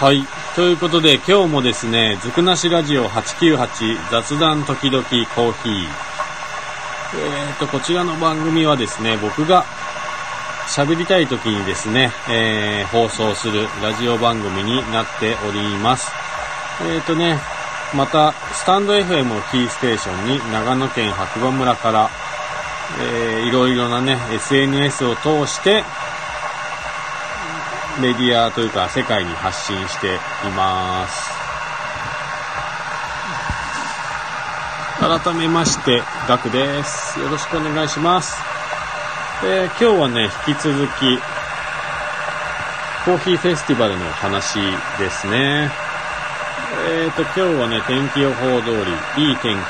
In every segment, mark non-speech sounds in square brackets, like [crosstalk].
はい。ということで、今日もですね、ずくなしラジオ898雑談時々コーヒー。えーと、こちらの番組はですね、僕が喋りたい時にですね、えー、放送するラジオ番組になっております。えーとね、また、スタンド FM をキーステーションに長野県白馬村から、えー、いろいろなね、SNS を通して、メディアというか世界に発信しています。改めまして、ガクです。よろしくお願いします。え今日はね、引き続き、コーヒーフェスティバルの話ですね。えーと、今日はね、天気予報通り、いい天気が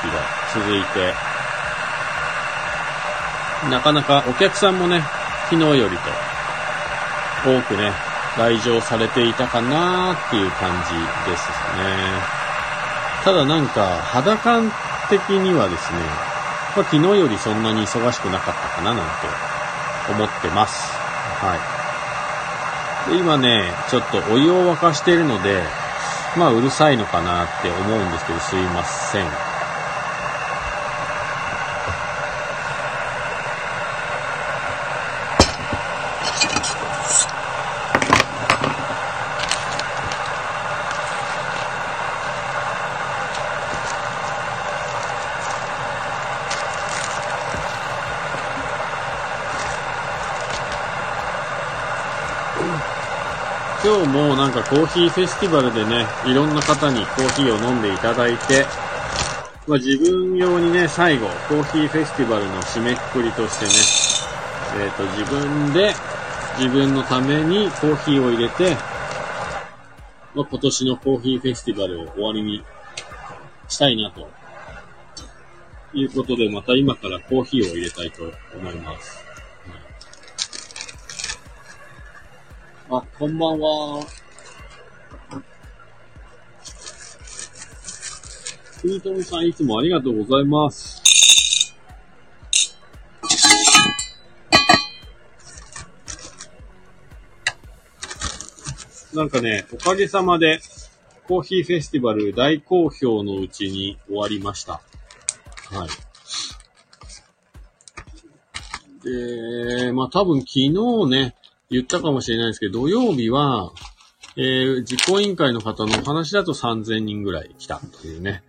続いて、なかなかお客さんもね、昨日よりと多くね、来場されていたかなっていう感じですね。ただなんか、肌感的にはですね、まあ、昨日よりそんなに忙しくなかったかななんて思ってます。はい。で今ね、ちょっとお湯を沸かしているので、まあうるさいのかなって思うんですけど、すいません。今日もなんかコーヒーフェスティバルでね、いろんな方にコーヒーを飲んでいただいて、まあ、自分用にね、最後、コーヒーフェスティバルの締めくくりとしてね、えっ、と、自分で、自分のためにコーヒーを入れて、まあ、今年のコーヒーフェスティバルを終わりにしたいなと。いうことで、また今からコーヒーを入れたいと思います。あ、こんばんは。国富さん、いつもありがとうございます。なんかね、おかげさまで、コーヒーフェスティバル大好評のうちに終わりました。はい。で、まあ多分昨日ね、言ったかもしれないですけど、土曜日は、えー、実行委員会の方のお話だと3000人ぐらい来たというね、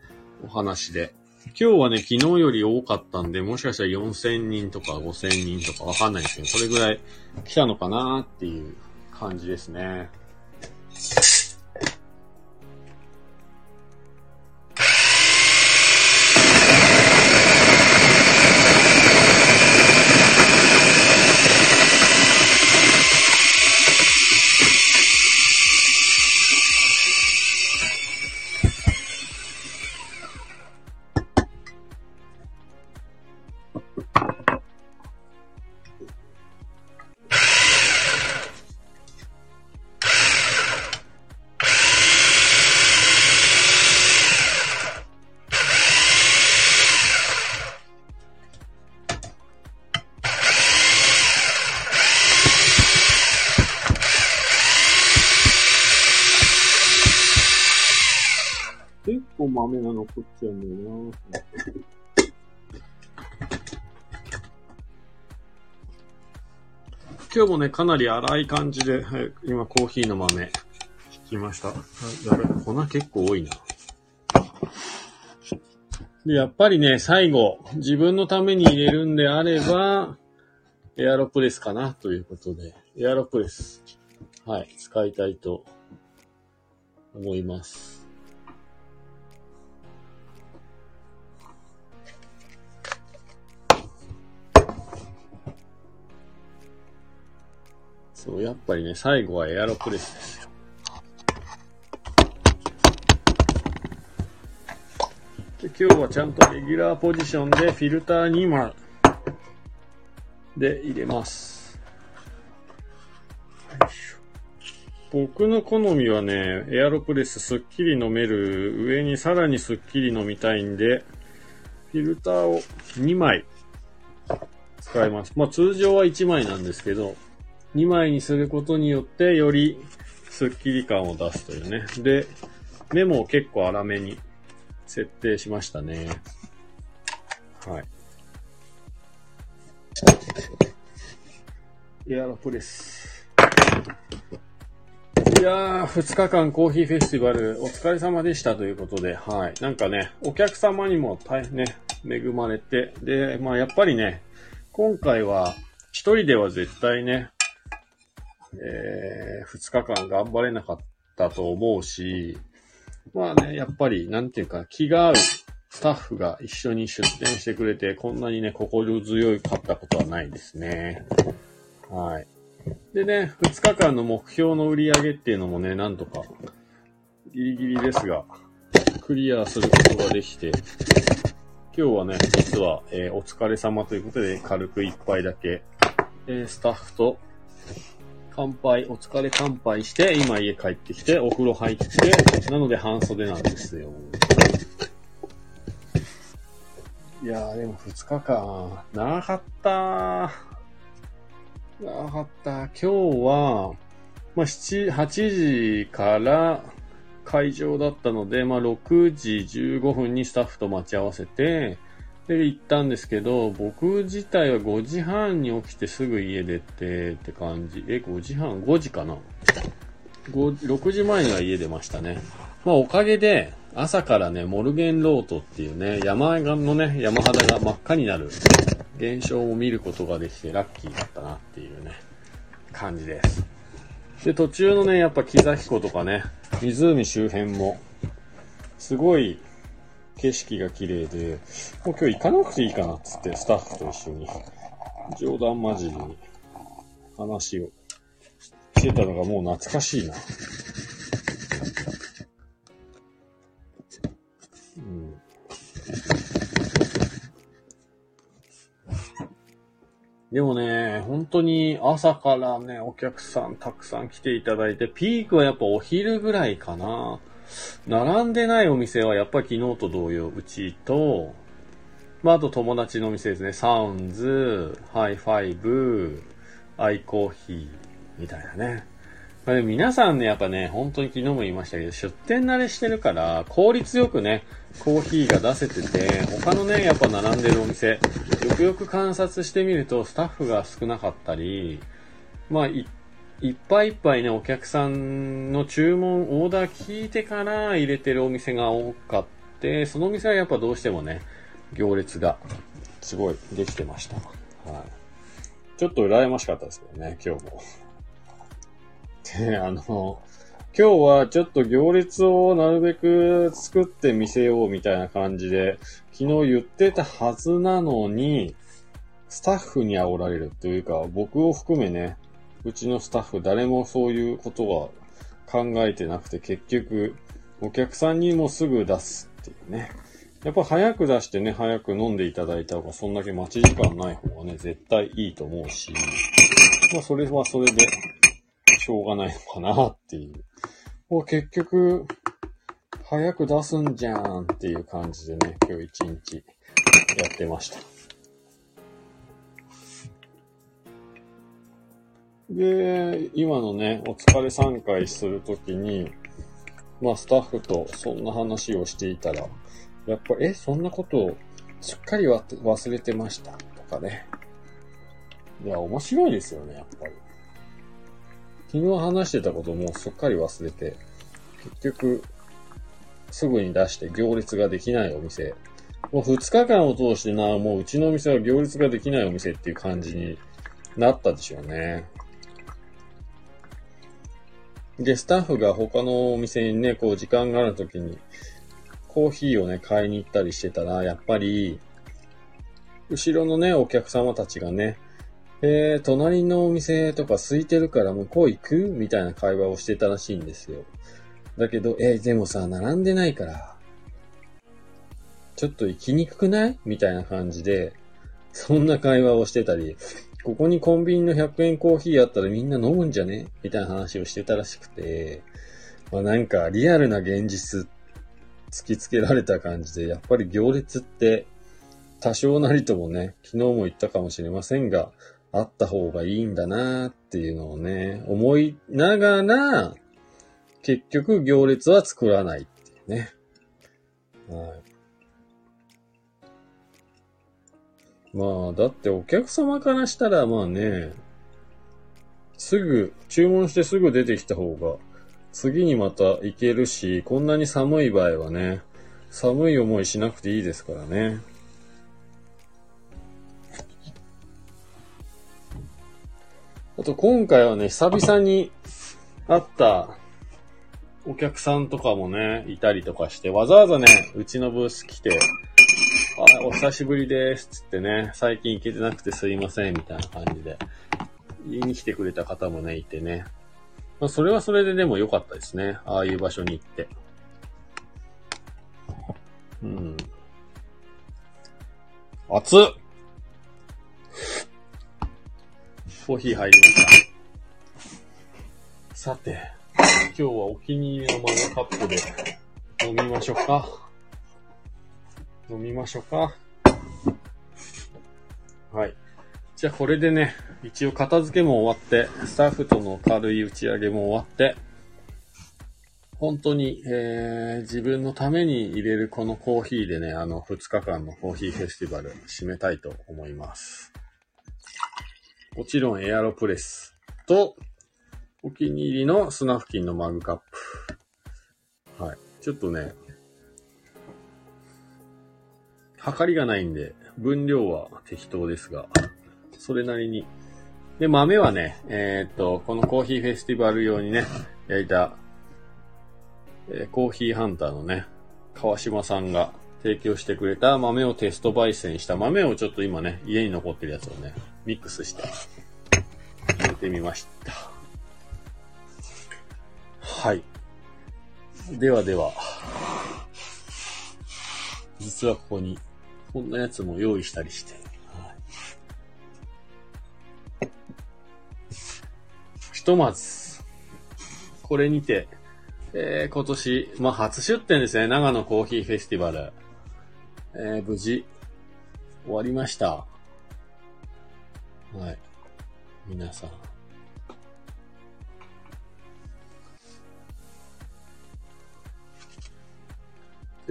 お話で。今日はね、昨日より多かったんで、もしかしたら4000人とか5000人とかわかんないですけど、それぐらい来たのかなっていう感じですね。豆が残っちゃうんだよな。今日もね、かなり粗い感じで、はい今コーヒーの豆、引きました。はいやべ、粉結構多いな。で、やっぱりね、最後、自分のために入れるんであれば、エアロプレスかな、ということで、エアロプレス。はい、使いたいと思います。そう、やっぱりね、最後はエアロプレスですよ。で今日はちゃんとレギュラーポジションでフィルター2枚で入れます。僕の好みはね、エアロプレスすっきり飲める上にさらにすっきり飲みたいんで、フィルターを2枚使います。まあ通常は1枚なんですけど、2枚にすることによってよりスッキリ感を出すというね。で、メモを結構粗めに設定しましたね。はい。エアロプレス。いやー、2日間コーヒーフェスティバルお疲れ様でしたということで、はい。なんかね、お客様にも大変ね、恵まれて、で、まあやっぱりね、今回は一人では絶対ね、えー、2日間頑張れなかったと思うし、まあね、やっぱり、なんていうか、気が合うスタッフが一緒に出店してくれて、こんなにね、心強かったことはないですね。はい。でね、2日間の目標の売り上げっていうのもね、なんとか、ギリギリですが、クリアすることができて、今日はね、実は、えー、お疲れ様ということで、軽く一杯だけ、えー、スタッフと乾杯、お疲れ乾杯して、今家帰ってきて、お風呂入って、なので半袖なんですよ。いやー、でも2日間、長かった長かった。今日は、まあ、7、8時から会場だったので、まあ、6時15分にスタッフと待ち合わせて、で、行ったんですけど、僕自体は5時半に起きてすぐ家出てって感じ。え、5時半 ?5 時かな ?6 時前には家出ましたね。まあおかげで、朝からね、モルゲンロートっていうね、山のね、山肌が真っ赤になる現象を見ることができてラッキーだったなっていうね、感じです。で、途中のね、やっぱ木崎湖とかね、湖周辺も、すごい景色が綺麗で、もう今日行かなくていいかなっつってスタッフと一緒に冗談交じりに話をしてたのがもう懐かしいな。うん。でもね、本当に朝からね、お客さんたくさん来ていただいて、ピークはやっぱお昼ぐらいかな。並んでないお店はやっぱり昨日と同様、うちと、まあ、あと友達のお店ですね。サウンズ、ハイファイブ、アイコーヒー、みたいなね。まあ、で皆さんね、やっぱね、本当に昨日も言いましたけど、出店慣れしてるから、効率よくね、コーヒーが出せてて、他のね、やっぱ並んでるお店、よくよく観察してみると、スタッフが少なかったり、まあ、いっぱいいっぱいね、お客さんの注文、オーダー聞いてから入れてるお店が多かって、その店はやっぱどうしてもね、行列がすごいできてました。はい。ちょっと羨ましかったですけどね、今日も。で、あの、今日はちょっと行列をなるべく作ってみせようみたいな感じで、昨日言ってたはずなのに、スタッフに煽られるというか、僕を含めね、うちのスタッフ誰もそういうことは考えてなくて結局お客さんにもすぐ出すっていうね。やっぱ早く出してね、早く飲んでいただいた方がそんだけ待ち時間ない方がね、絶対いいと思うし、まあそれはそれでしょうがないのかなっていう。もう結局、早く出すんじゃんっていう感じでね、今日一日やってました。で、今のね、お疲れ3回するときに、まあスタッフとそんな話をしていたら、やっぱ、え、そんなことをしっかり忘れてました？とかね。いや、面白いですよね、やっぱり。昨日話してたこともすっかり忘れて、結局、すぐに出して行列ができないお店。もう2日間を通してな、もううちのお店は行列ができないお店っていう感じになったでしょうね。で、スタッフが他のお店にね、こう時間がある時に、コーヒーをね、買いに行ったりしてたら、やっぱり、後ろのね、お客様たちがね、えー、隣のお店とか空いてるから向こう行く？みたいな会話をしてたらしいんですよ。だけど、えー、でもさ、並んでないから、ちょっと行きにくくない？みたいな感じで、そんな会話をしてたり、ここにコンビニの100円コーヒーあったらみんな飲むんじゃね？みたいな話をしてたらしくて、まあなんかリアルな現実突きつけられた感じで、やっぱり行列って多少なりともね、昨日も言ったかもしれませんが、あった方がいいんだなーっていうのをね、思いながら、結局行列は作らないっていうね。はい。まあ、だってお客様からしたらまあね、すぐ、注文してすぐ出てきた方が、次にまた行けるし、こんなに寒い場合はね、寒い思いしなくていいですからね。あと今回はね、久々に会ったお客さんとかもね、いたりとかして、わざわざね、うちのブース来て、久しぶりですつってね、最近行けてなくてすいません、みたいな感じで、言いに来てくれた方もね、いてね。まあ、それはそれででも良かったですね。ああいう場所に行って。うん。熱っコーヒー入りました。さて、今日はお気に入りのマグカップで飲みましょうか。飲みましょうか。はい。じゃあこれでね、一応片付けも終わって、スタッフとの軽い打ち上げも終わって、本当に、えー、自分のために入れるこのコーヒーでね、あの、2日間のコーヒーフェスティバル締めたいと思います。もちろんエアロプレスと、お気に入りの砂付近のマグカップ。はい。ちょっとね、測りがないんで、分量は適当ですが、それなりに。で、豆はね、えー、っと、このコーヒーフェスティバル用にね、焼いた、えー、コーヒーハンターのね、川島さんが提供してくれた豆をテスト焙煎した豆をちょっと今ね、家に残ってるやつをね、ミックスして、入れてみました。はい。ではでは、実はここに、こんなやつも用意したりして、はい、ひとまず、これにて、えー、今年、まあ、初出店ですね。長野コーヒーフェスティバル。えー、無事、終わりました。はい。皆さん。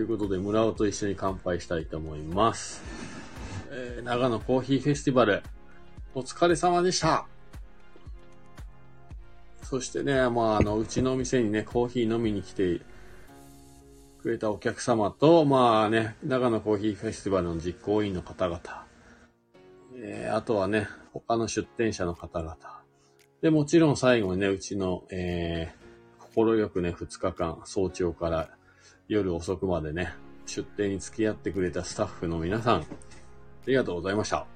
ということで、村尾と一緒に乾杯したいと思います。えー、長野コーヒーフェスティバル、お疲れ様でした。そしてね、まあ、あの、うちのお店にね、コーヒー飲みに来てくれたお客様と、まあね、長野コーヒーフェスティバルの実行委員の方々、えー、あとはね、他の出店者の方々。で、もちろん最後にね、うちの、えー、心よくね、2日間、早朝から夜遅くまでね、出店に付き合ってくれたスタッフの皆さん、ありがとうございました。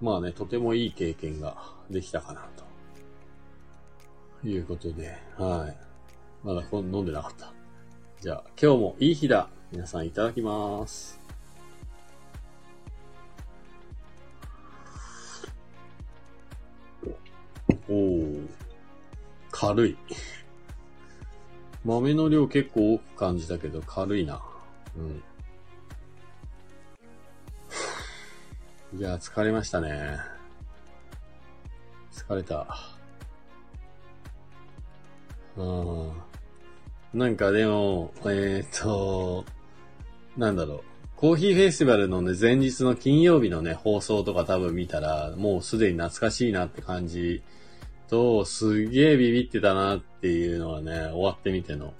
まあね、とてもいい経験ができたかな、ということで、はい。まだ飲んでなかった。じゃあ、今日もいい日だ。皆さんいただきます。おー。軽い。豆の量結構多く感じたけど軽いな。うん。いや、疲れましたね。疲れた。うん。なんかでも、えっ、と、なんだろう。コーヒーフェスティバルのね、前日の金曜日のね、放送とか多分見たら、もうすでに懐かしいなって感じと、すげえビビってたなっていうのはね、終わってみての、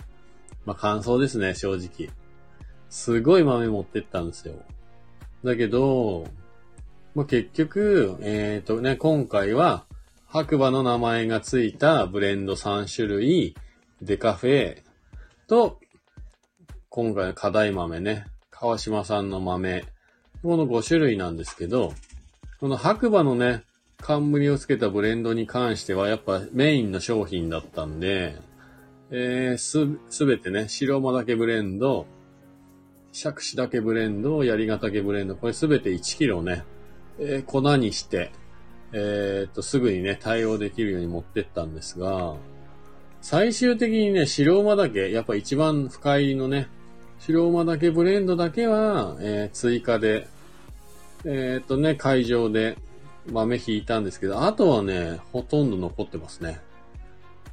まあ、感想ですね、正直。すごい豆持ってったんですよ。だけど、まあ、結局、えっ、ー、とね、今回は、白馬の名前がついたブレンド3種類、デカフェ、と、今回の課題豆ね、川島さんの豆、この5種類なんですけど、この白馬のね、冠をつけたブレンドに関してはやっぱメインの商品だったんで、えー、す、すべてね、白馬だけブレンド、尺子だけブレンド、槍ヶ岳ブレンド、これすべて1キロね、えー、粉にして、えー、っと、すぐにね、対応できるように持ってったんですが、最終的にね、白馬岳、やっぱ一番深入りのね、白馬岳ブレンドだけは、えー、追加で、え、っとね、会場で豆引いたんですけど、あとはね、ほとんど残ってますね。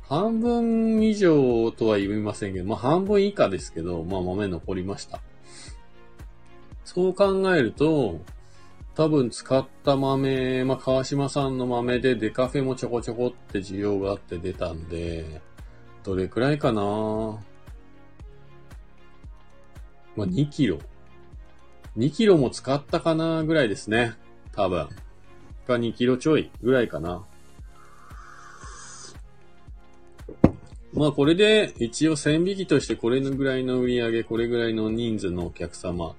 半分以上とは言いませんけど、まあ半分以下ですけど、まあ豆残りました。そう考えると、多分使った豆、まあ川島さんの豆でデカフェもちょこちょこって需要があって出たんで、どれくらいかなまあ2キロ。2キロも使ったかなぐらいですね。多分。か2キロちょいぐらいかな。まあこれで一応線引きとしてこれぐらいの売り上げ、これぐらいの人数のお客様、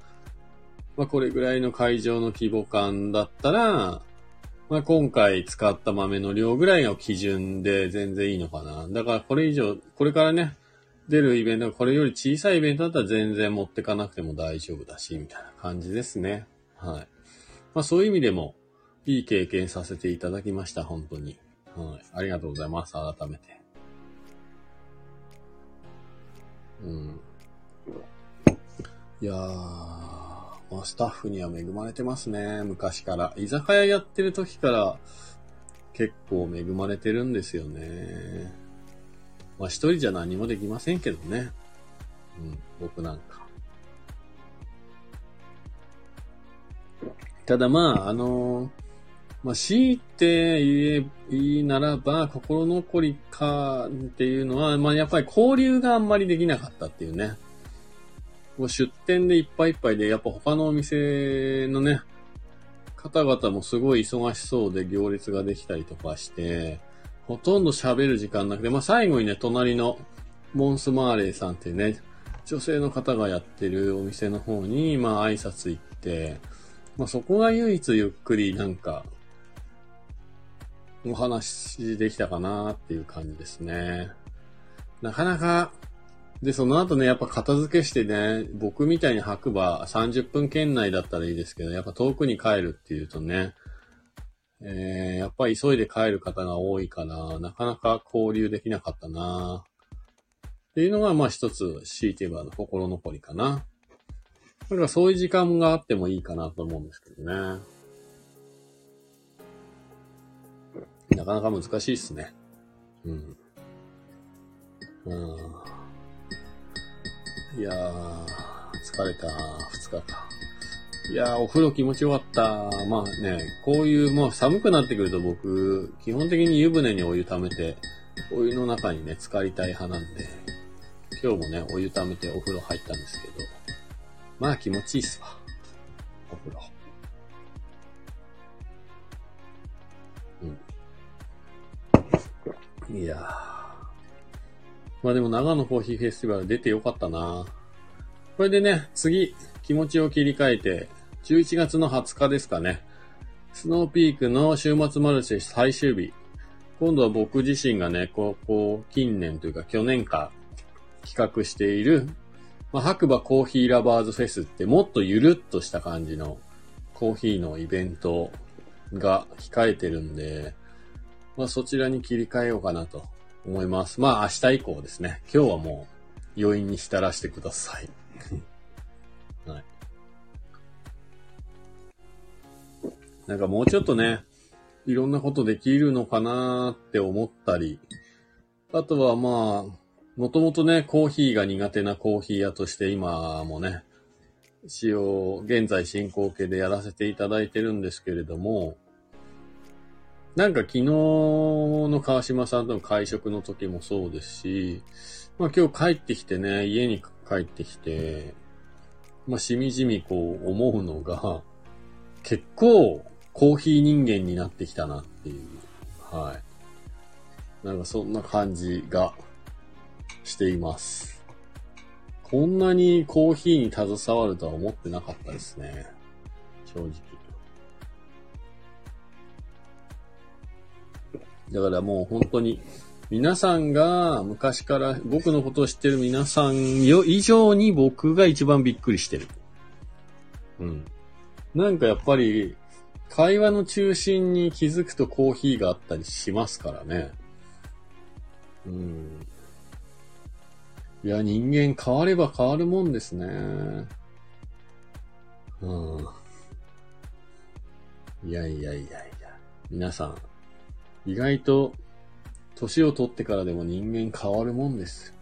まあこれぐらいの会場の規模感だったら、まあ今回使った豆の量ぐらいが基準で全然いいのかな。だからこれ以上、これからね、出るイベントがこれより小さいイベントだったら全然持ってかなくても大丈夫だし、みたいな感じですね。はい。まあそういう意味でも、いい経験させていただきました、本当に。はい。ありがとうございます、改めて。うん。いやー、まあ、スタッフには恵まれてますね、昔から。居酒屋やってる時から結構恵まれてるんですよね。まあ一人じゃ何もできませんけどね。うん、僕なんか。ただまあ、あのーまあ、強いて言え、いいならば、心残りかっていうのは、まあ、やっぱり交流があんまりできなかったっていうね。もう出店でいっぱいいっぱいで、やっぱ他のお店のね、方々もすごい忙しそうで行列ができたりとかして、ほとんど喋る時間なくて、まあ、最後にね、隣のモンスマーレーさんっていうね、女性の方がやってるお店の方に、まあ、挨拶行って、まあ、そこが唯一ゆっくりなんか、お話できたかなっていう感じですね。なかなか、で、その後ね、やっぱ片付けしてね、僕みたいに白馬30分圏内だったらいいですけど、やっぱ遠くに帰るっていうとね、えー、やっぱ急いで帰る方が多いから、なかなか交流できなかったなっていうのが、まあ一つ、強いて言えば心残りかな。だからそういう時間があってもいいかなと思うんですけどね。なかなか難しいっすね。うん。うん。いやー、疲れた、二日か。いやー、お風呂気持ちよかった。まあね、こういう、まあ寒くなってくると僕、基本的に湯船にお湯溜めて、お湯の中にね、浸かりたい派なんで、今日もね、お湯溜めてお風呂入ったんですけど、まあ気持ちいいっすわ。お風呂。いや。まあでも長野コーヒーフェスティバル出てよかったなこれでね、次、気持ちを切り替えて、11月の20日ですかね。スノーピークの週末マルシェ最終日。今度は僕自身がね、ここ近年というか去年か企画している、まあ、白馬コーヒーラバーズフェスってもっとゆるっとした感じのコーヒーのイベントが控えてるんで、まあ、そちらに切り替えようかなと思います。まあ、明日以降ですね。今日はもう余韻に浸らしてください。[laughs] はい。なんかもうちょっとね、いろんなことできるのかなって思ったり、あとはまあ、もともとね、コーヒーが苦手なコーヒー屋として今もね、一応、現在進行形でやらせていただいてるんですけれども、なんか昨日の川島さんとの会食の時もそうですし、まあ今日帰ってきてね、家に帰ってきて、まあしみじみこう思うのが、結構コーヒー人間になってきたなっていう、はい。なんかそんな感じがしています。こんなにコーヒーに携わるとは思ってなかったですね。正直。だからもう本当に、皆さんが昔から僕のことを知ってる皆さんよ以上に僕が一番びっくりしてる。うん。なんかやっぱり、会話の中心に気づくとコーヒーがあったりしますからね。うん。いや、人間変われば変わるもんですね。うん。いやいやいやいや。皆さん、意外と年を取ってからでも人間変わるもんです。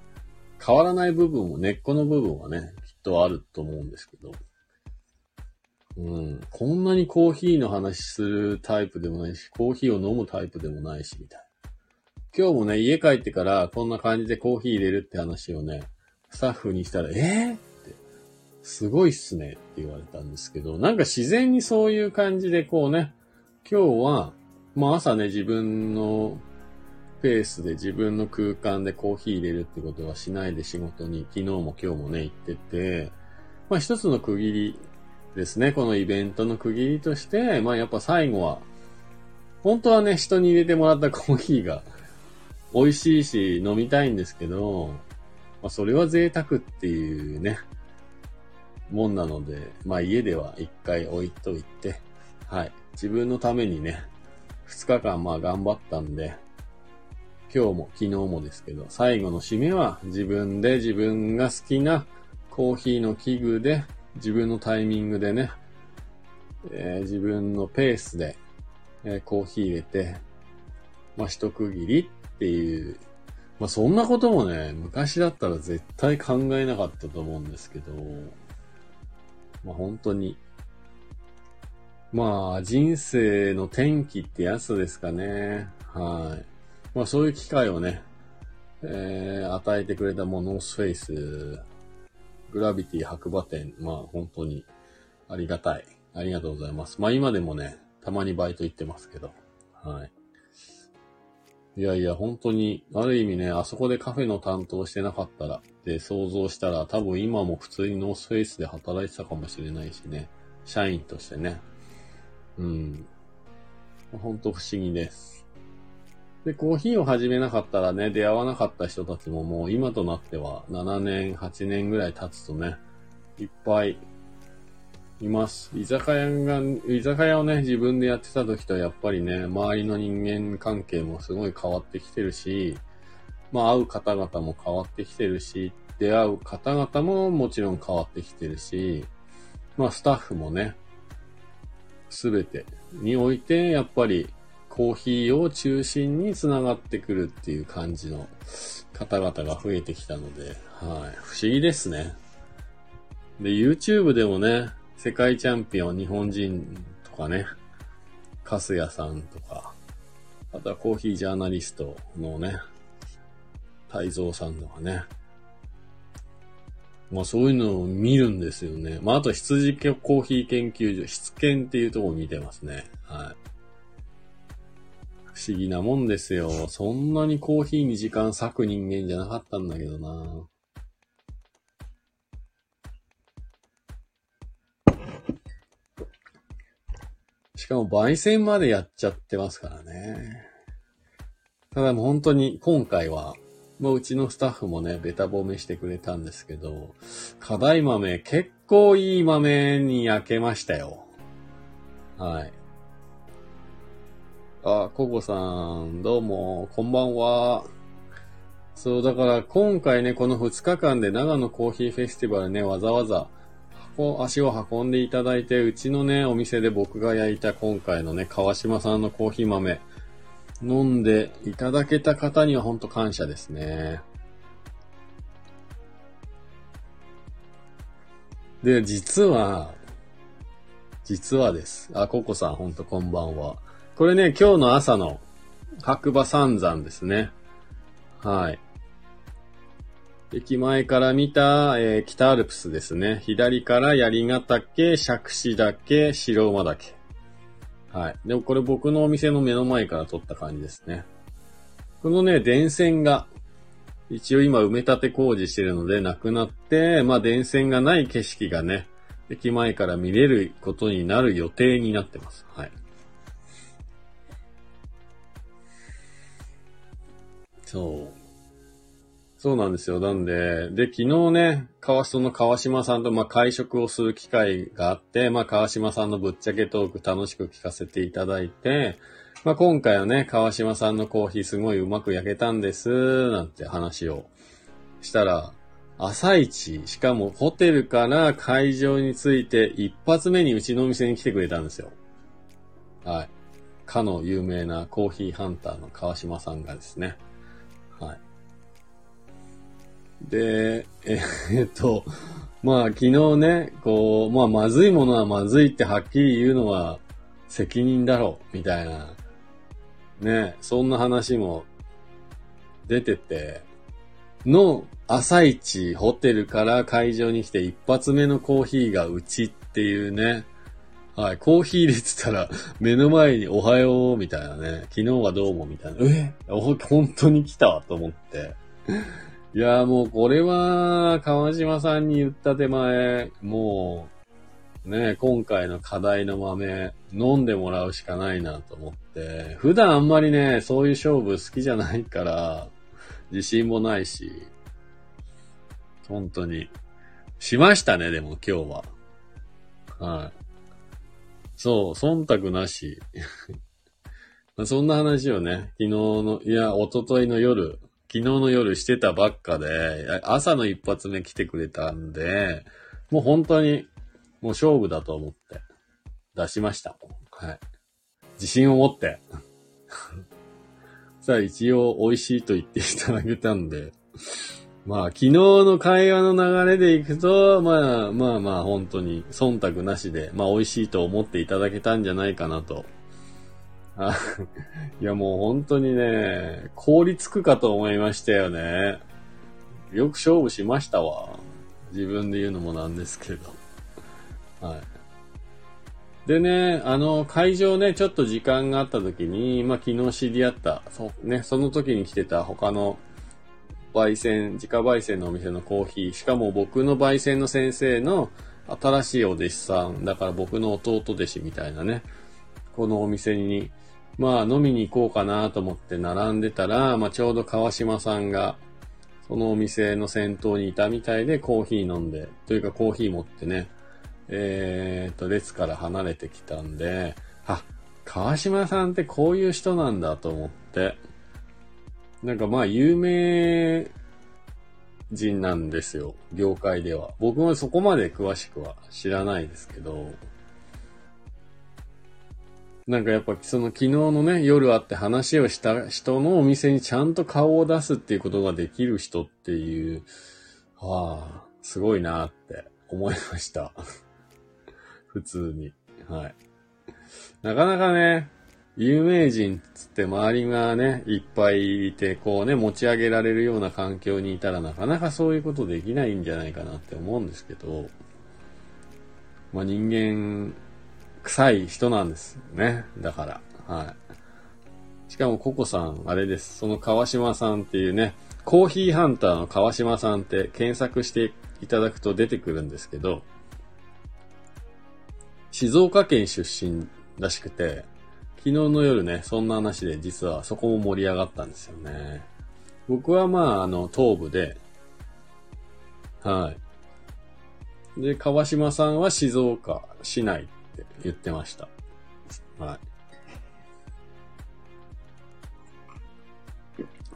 変わらない部分も、根っこの部分はね、きっとあると思うんですけど。うん。こんなにコーヒーの話するタイプでもないし、コーヒーを飲むタイプでもないし、みたいな。今日もね、家帰ってからこんな感じでコーヒー入れるって話をね、スタッフにしたら、えー、って、すごいっすねって言われたんですけど、なんか自然にそういう感じでこうね、今日は、まあ朝ね、自分のペースで自分の空間でコーヒー入れるってことはしないで仕事に昨日も今日もね、行ってて、まあ一つの区切りですね。このイベントの区切りとして、まあやっぱ最後は、本当はね、人に入れてもらったコーヒーが美味しいし飲みたいんですけど、まあそれは贅沢っていうね、もんなので、まあ家では一回置いといて、はい。自分のためにね、二日間まあ頑張ったんで、今日も昨日もですけど、最後の締めは自分で自分が好きなコーヒーの器具で自分のタイミングでね、えー、自分のペースで、えー、コーヒー入れて、まあ、一区切りっていう、まあ、そんなこともね、昔だったら絶対考えなかったと思うんですけど、まあ、本当に、まあ、人生の転機ってやつですかね。はい。まあそういう機会をね、えー、与えてくれたものノースフェイス、グラビティ白馬店、まあ本当にありがたい。ありがとうございます。まあ今でもね、たまにバイト行ってますけど、はい。いやいや、本当に、ある意味ね、あそこでカフェの担当してなかったらって想像したら、多分今も普通にノースフェイスで働いてたかもしれないしね。社員としてね。うん。本当不思議です。で、コーヒーを始めなかったらね、出会わなかった人たちももう今となっては7年、8年ぐらい経つとね、いっぱいいます。居酒屋が、居酒屋をね、自分でやってた時とやっぱりね、周りの人間関係もすごい変わってきてるし、まあ会う方々も変わってきてるし、出会う方々ももちろん変わってきてるし、まあスタッフもね、すべてにおいてやっぱりコーヒーを中心に繋がってくるっていう感じの方々が増えてきたので、はい。不思議ですね。で、YouTube でもね、世界チャンピオン日本人とかね、カスヤさんとか、あとはコーヒージャーナリストのね、太蔵さんとかね。まあそういうのを見るんですよね。まああと羊コーヒー研究所、質研っていうとこ見てますね。はい。不思議なもんですよ。そんなにコーヒーに時間割く人間じゃなかったんだけどな。しかも焙煎までやっちゃってますからね。ただもう本当に今回は、もううちのスタッフもね、ベタ褒めしてくれたんですけど、課題豆結構いい豆に焼けましたよ。はい。あ、ココさん、どうも、こんばんは。そう、だから今回ね、この2日間で長野コーヒーフェスティバルね、わざわざ箱足を運んでいただいて、うちのね、お店で僕が焼いた今回のね、川島さんのコーヒー豆、飲んでいただけた方にはほんと感謝ですね。で、実は、実はです。あ、ココさん、ほんとこんばんは。これね、今日の朝の白馬三山ですね。はい。駅前から見た、えー、北アルプスですね。左から槍ヶ岳、釈子岳、白馬岳。はい。でもこれ僕のお店の目の前から撮った感じですね。このね、電線が、一応今埋め立て工事してるのでなくなって、まあ電線がない景色がね、駅前から見れることになる予定になってます。はい。そう。そうなんですよ。なんで、で、昨日ね、川その川島さんと、まあ、会食をする機会があって、まあ、川島さんのぶっちゃけトーク楽しく聞かせていただいて、まあ、今回はね、川島さんのコーヒーすごいうまく焼けたんです、なんて話をしたら、朝一、しかもホテルから会場に着いて一発目にうちのお店に来てくれたんですよ。はい。かの有名なコーヒーハンターの川島さんがですね。はい。で、え、[laughs] っと、まあ昨日ね、こう、まあまずいものはまずいってはっきり言うのは責任だろう、みたいな。ね、そんな話も出てて、の朝一ホテルから会場に来て一発目のコーヒーがうちっていうね。はい、コーヒー入れてたら [laughs] 目の前におはようみたいなね。昨日はどうもみたいな。え本当に来た？と思って。いや、もうこれは川島さんに言った手前、もうね、今回の課題の豆飲んでもらうしかないなと思って。普段あんまりね、そういう勝負好きじゃないから、自信もないし、本当に。しましたね、でも今日は。はい。そう、忖度なし。[laughs] そんな話をね、昨日の、いや、一昨日の夜、昨日の夜してたばっかで、朝の一発目来てくれたんで、もう本当に、もう勝負だと思って出しました。はい。自信を持って。[laughs] さあ一応美味しいと言っていただけたんで、まあ昨日の会話の流れでいくと、まあまあまあ本当に忖度なしで、まあ美味しいと思っていただけたんじゃないかなと。[laughs] いやもう本当にね、凍りつくかと思いましたよね。よく勝負しましたわ。自分で言うのもなんですけど。はい。でね、あの、会場ね、ちょっと時間があった時に、まあ、昨日知り合った、そね、その時に来てた他の焙煎、自家焙煎のお店のコーヒー、しかも僕の焙煎の先生の新しいお弟子さん、だから僕の弟弟子みたいなね、このお店に、まあ飲みに行こうかなと思って並んでたら、まあちょうど川島さんが、そのお店の先頭にいたみたいでコーヒー飲んで、というかコーヒー持ってね、えー、と、列から離れてきたんで、あ、川島さんってこういう人なんだと思って、なんかまあ有名人なんですよ、業界では。僕もそこまで詳しくは知らないですけど、なんかやっぱその昨日のね、夜会って話をした人のお店にちゃんと顔を出すっていうことができる人っていう、はあ、すごいなって思いました。[laughs] 普通に。はい。なかなかね、有名人つって周りがね、いっぱいいて、こうね、持ち上げられるような環境にいたらなかなかそういうことできないんじゃないかなって思うんですけど、まあ人間、臭い人なんですよね。だから、はい。しかもココさん、あれです。その川島さんっていうね、コーヒーハンターの川島さんって検索していただくと出てくるんですけど、静岡県出身らしくて、昨日の夜ね、そんな話で実はそこも盛り上がったんですよね。僕はまあ、あの、東部で、はい。で、川島さんは静岡市内って言ってました。は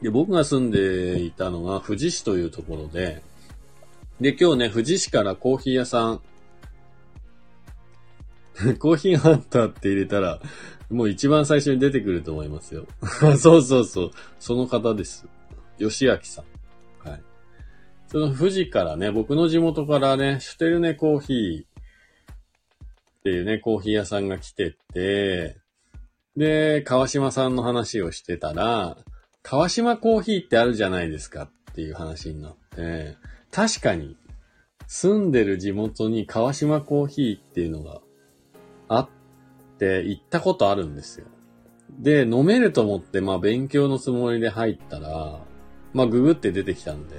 い。で、僕が住んでいたのが富士市というところで、で、今日ね、富士市からコーヒー屋さん [laughs] コーヒーハンターって入れたら、もう一番最初に出てくると思いますよ。[laughs] そうそうそう。その方です。吉明さん。はい。その富士からね、僕の地元からね、シュテルネコーヒーっていうね、コーヒー屋さんが来てて、で、川島さんの話をしてたら、川島コーヒーってあるじゃないですかっていう話になって、確かに、住んでる地元に川島コーヒーっていうのがあって行ったことあるんですよ。で、飲めると思って、まあ勉強のつもりで入ったら、まあググって出てきたんで、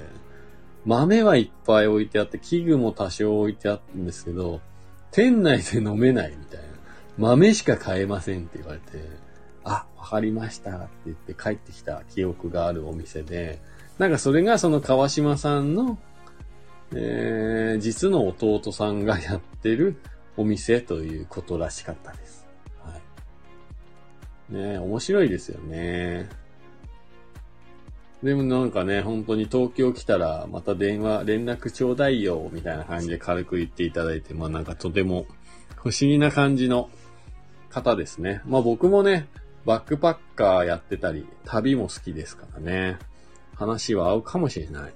豆はいっぱい置いてあって、器具も多少置いてあったんですけど、店内で飲めないみたいな。豆しか買えませんって言われて、あ、わかりましたって言って帰ってきた記憶があるお店で、なんかそれがその川島さんの、えー、実の弟さんがやってるお店ということらしかったです。はい。ね面白いですよね。でもなんかね、本当に東京来たらまた電話、連絡ちょうだいよ、みたいな感じで軽く言っていただいて、まあなんかとても不思議な感じの方ですね。まあ僕もね、バックパッカーやってたり、旅も好きですからね。話は合うかもしれない。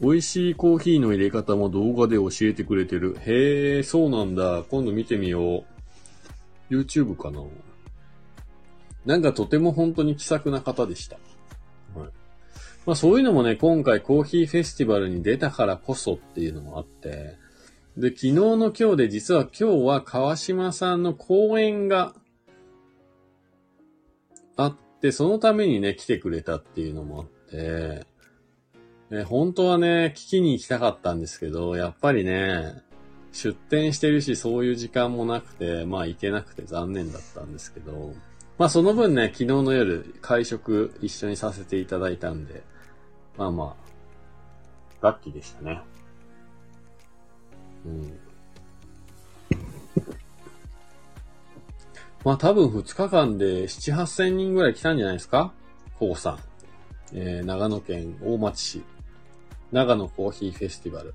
美味しいコーヒーの入れ方も動画で教えてくれてる。へえ、そうなんだ。今度見てみよう。YouTube かななんかとても本当に気さくな方でした。はい。まあそういうのもね、今回コーヒーフェスティバルに出たからこそっていうのもあって、で、昨日の今日で実は今日は川島さんの講演があって、そのためにね、来てくれたっていうのもあって、え本当はね、聞きに行きたかったんですけど、やっぱりね、出店してるし、そういう時間もなくて、まあ行けなくて残念だったんですけど、まあその分ね、昨日の夜、会食一緒にさせていただいたんで、まあまあ、ラッキーでしたね。うん。まあ多分2日間で7、8千人ぐらい来たんじゃないですか？コウさん。えー、長野県大町市。長野コーヒーフェスティバル。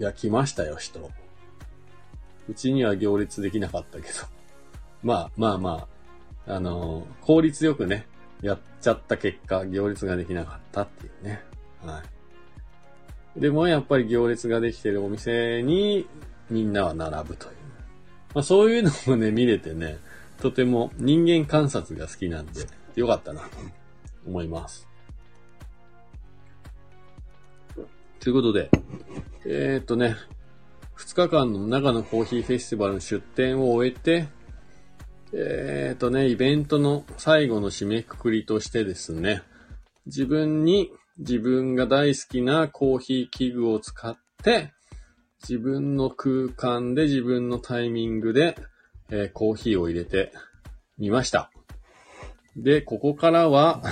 いや、来ましたよ、人。うちには行列できなかったけど。まあまあまあ、あのー、効率よくね、やっちゃった結果、行列ができなかったっていうね。はい。でもやっぱり行列ができてるお店にみんなは並ぶという。まあそういうのもね、見れてね、とても人間観察が好きなんで、よかったなと思います。ということで、えー、っとね、2日間の長野コーヒーフェスティバルの出展を終えて、えー、っとね、イベントの最後の締めくくりとしてですね、自分に自分が大好きなコーヒー器具を使って、自分の空間で自分のタイミングで、えー、コーヒーを入れてみました。で、ここからは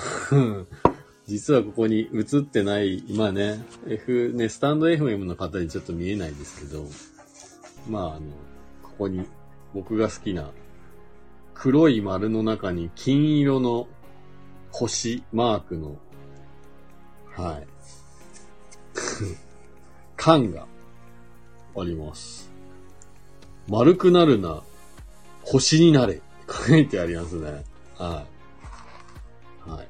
[laughs] 実はここに映ってない、まあね、F、ね、スタンド FM の方にちょっと見えないですけど、まああの、ここに僕が好きな黒い丸の中に金色の星マークの、はい。[laughs] 缶があります。丸くなるな、星になれ。書いてありますね。はい。はい。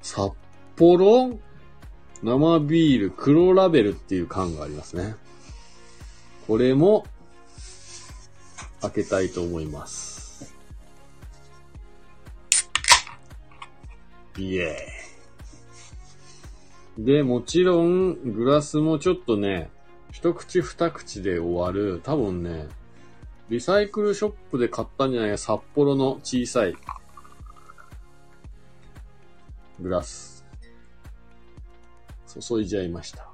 札幌生ビール黒ラベルっていう缶がありますね。これも開けたいと思います。イエーイ。で、もちろん、グラスもちょっとね、一口二口で終わる、多分ね、リサイクルショップで買ったんじゃない、札幌の小さいグラス。注いじゃいました。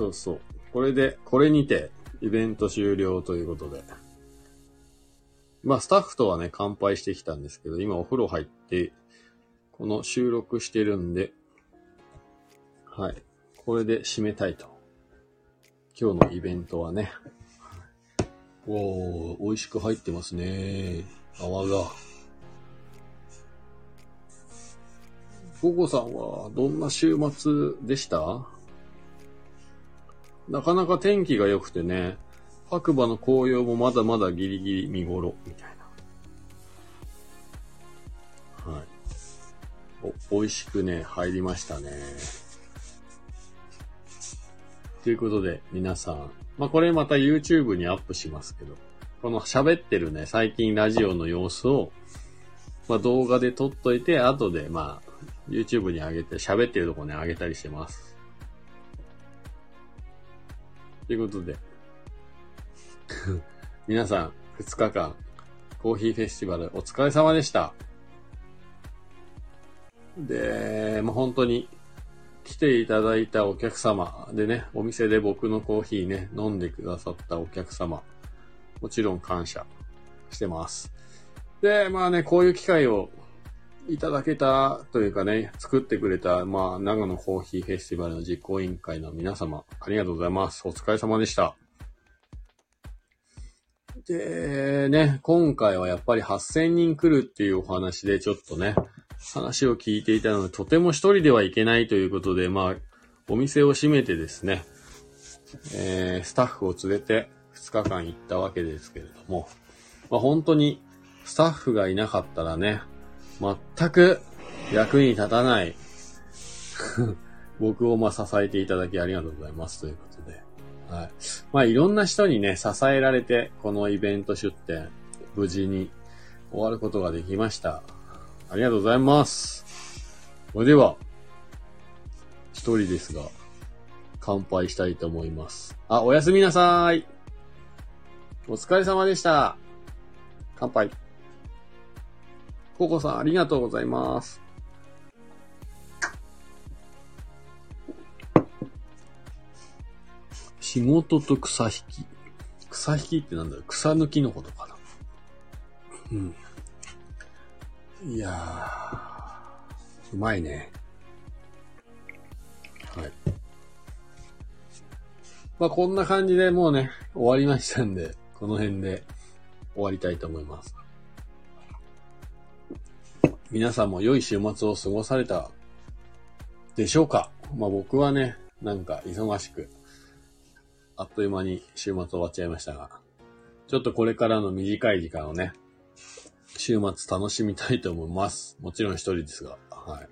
そうそう。これで、これにて、イベント終了ということで。まあ、スタッフとはね、乾杯してきたんですけど、今お風呂入って、この収録してるんで、はい。これで締めたいと。今日のイベントはね。おー、美味しく入ってますね。泡が。ゴゴさんはどんな週末でした？なかなか天気が良くてね、白馬の紅葉もまだまだギリギリ見頃、みたいな。はい。お、美味しくね、入りましたね。ということで、皆さん、まあ、これまた YouTube にアップしますけど、この喋ってるね、最近ラジオの様子を、まあ、動画で撮っといて、後で、まあ、YouTube に上げて、喋ってるとこに上げたりしてます。ということで、[laughs] 皆さん、2日間、コーヒーフェスティバルお疲れ様でした。で、まあ、本当に来ていただいたお客様でね、お店で僕のコーヒーね、飲んでくださったお客様、もちろん感謝してます。で、まあね、こういう機会をいただけたというかね、作ってくれた、まあ、長野コーヒーフェスティバルの実行委員会の皆様、ありがとうございます。お疲れ様でした。で、ね、今回はやっぱり8000人来るっていうお話でちょっとね、話を聞いていたので、とても一人では行けないということで、まあ、お店を閉めてですね、えー、スタッフを連れて2日間行ったわけですけれども、まあ、本当にスタッフがいなかったらね、全く役に立たない [laughs] 僕をまあ支えていただきありがとうございますということで。はい。まあいろんな人にね、支えられて、このイベント出展、無事に終わることができました。ありがとうございます。それでは、一人ですが、乾杯したいと思います。あ、おやすみなさい。お疲れ様でした。乾杯。ココさん、ありがとうございます。仕事と草引き。草引きってなんだろう？草抜きのことかな。うん。いやー、うまいね。はい。まあ、こんな感じでもうね、終わりましたんで、この辺で終わりたいと思います。皆さんも良い週末を過ごされたでしょうか？まあ僕はね、なんか忙しく、あっという間に週末終わっちゃいましたが、ちょっとこれからの短い時間をね、週末楽しみたいと思います。もちろん一人ですが、はい。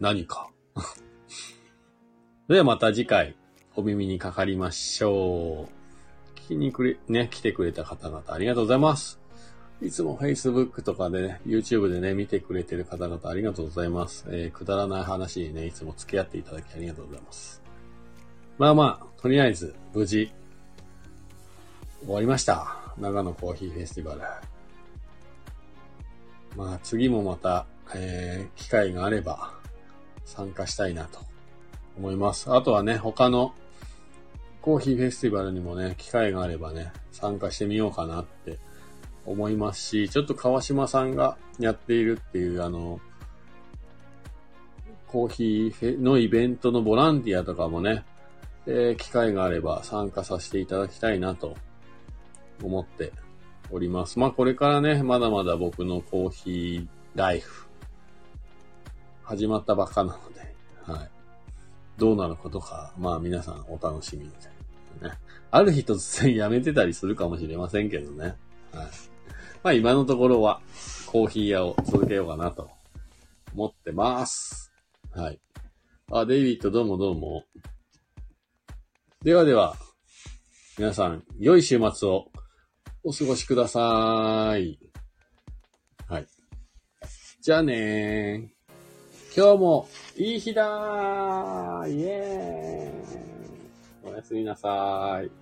何か？[laughs] ではまた次回、お耳にかかりましょう。聞きにくれ、ね、来てくれた方々ありがとうございます。いつも Facebook とかでね、YouTube でね、見てくれてる方々ありがとうございます。えー、くだらない話にね、いつも付き合っていただきありがとうございます。まあまあ、とりあえず、無事、終わりました。長野コーヒーフェスティバル。まあ、次もまた、えー、機会があれば、参加したいなと思います。あとはね、他のコーヒーフェスティバルにもね、機会があればね、参加してみようかなって思いますし、ちょっと川島さんがやっているっていう、あの、コーヒーのイベントのボランティアとかもね、えー、機会があれば参加させていただきたいなと思っております。まあこれからね、まだまだ僕のコーヒーライフ、始まったばっかなので、はい。どうなることか、まあ皆さんお楽しみに。ね。ある日突然やめてたりするかもしれませんけどね。はい。まあ今のところはコーヒー屋を続けようかなと思ってます。はい。あ、デイビッドどうもどうも。ではでは、皆さん、良い週末をお過ごしください。はい。じゃあねー。今日もいい日だーイエーイおやすみなさーい。